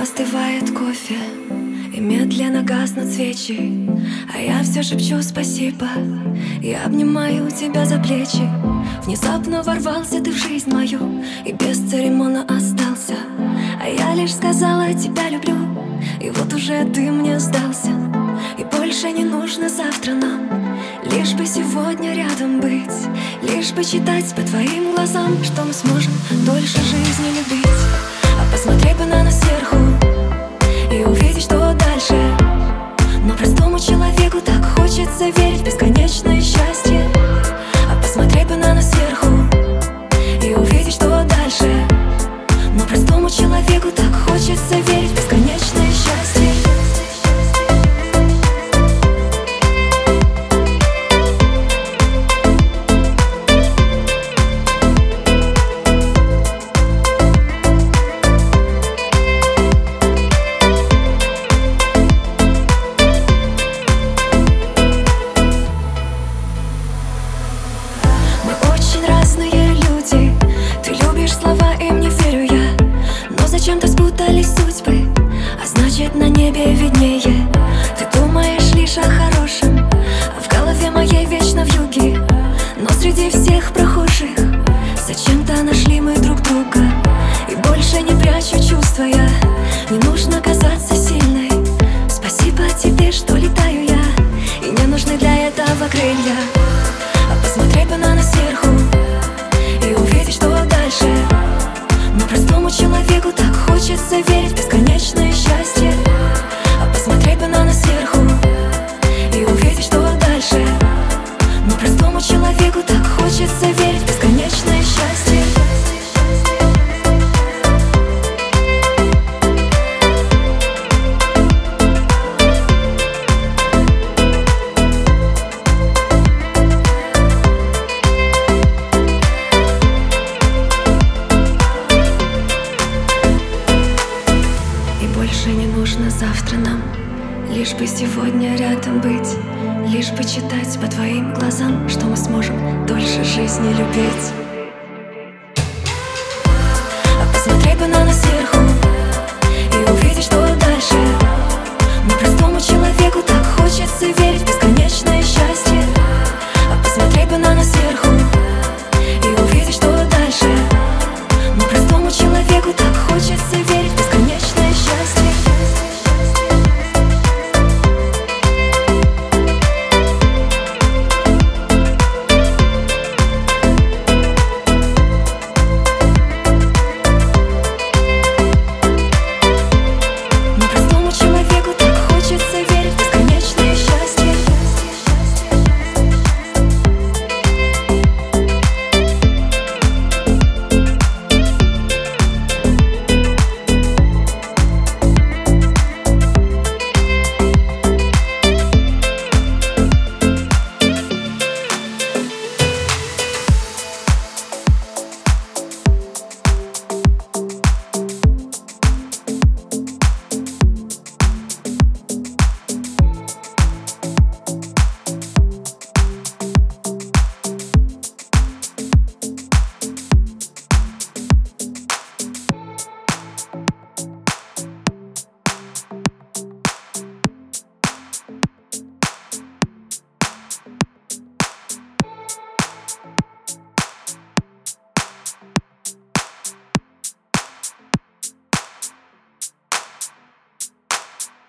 Остывает кофе и медленно гаснут свечи. А я все шепчу спасибо и обнимаю тебя за плечи. Внезапно ворвался ты в жизнь мою и без церемона остался. А я лишь сказала тебя люблю и вот уже ты мне сдался. И больше не нужно завтра нам Лишь бы сегодня рядом быть Лишь бы читать по твоим глазам Что мы сможем дольше жизни любить посмотреть бы на нас сверху И увидеть, что дальше. Но простому человеку так хочется верить в бесконечное счастье. А посмотреть бы на нас сверху И увидеть, что дальше. Но простому человеку так хочется верить Не нужно казаться сильной. Спасибо тебе, что летаю я. И не нужны для этого крылья. А посмотреть бы на нас сверху И увидеть, что дальше. Но простому человеку так хочется верить нужно завтра нам Лишь бы сегодня рядом быть Лишь бы читать по твоим глазам Что мы сможем дольше жизни любить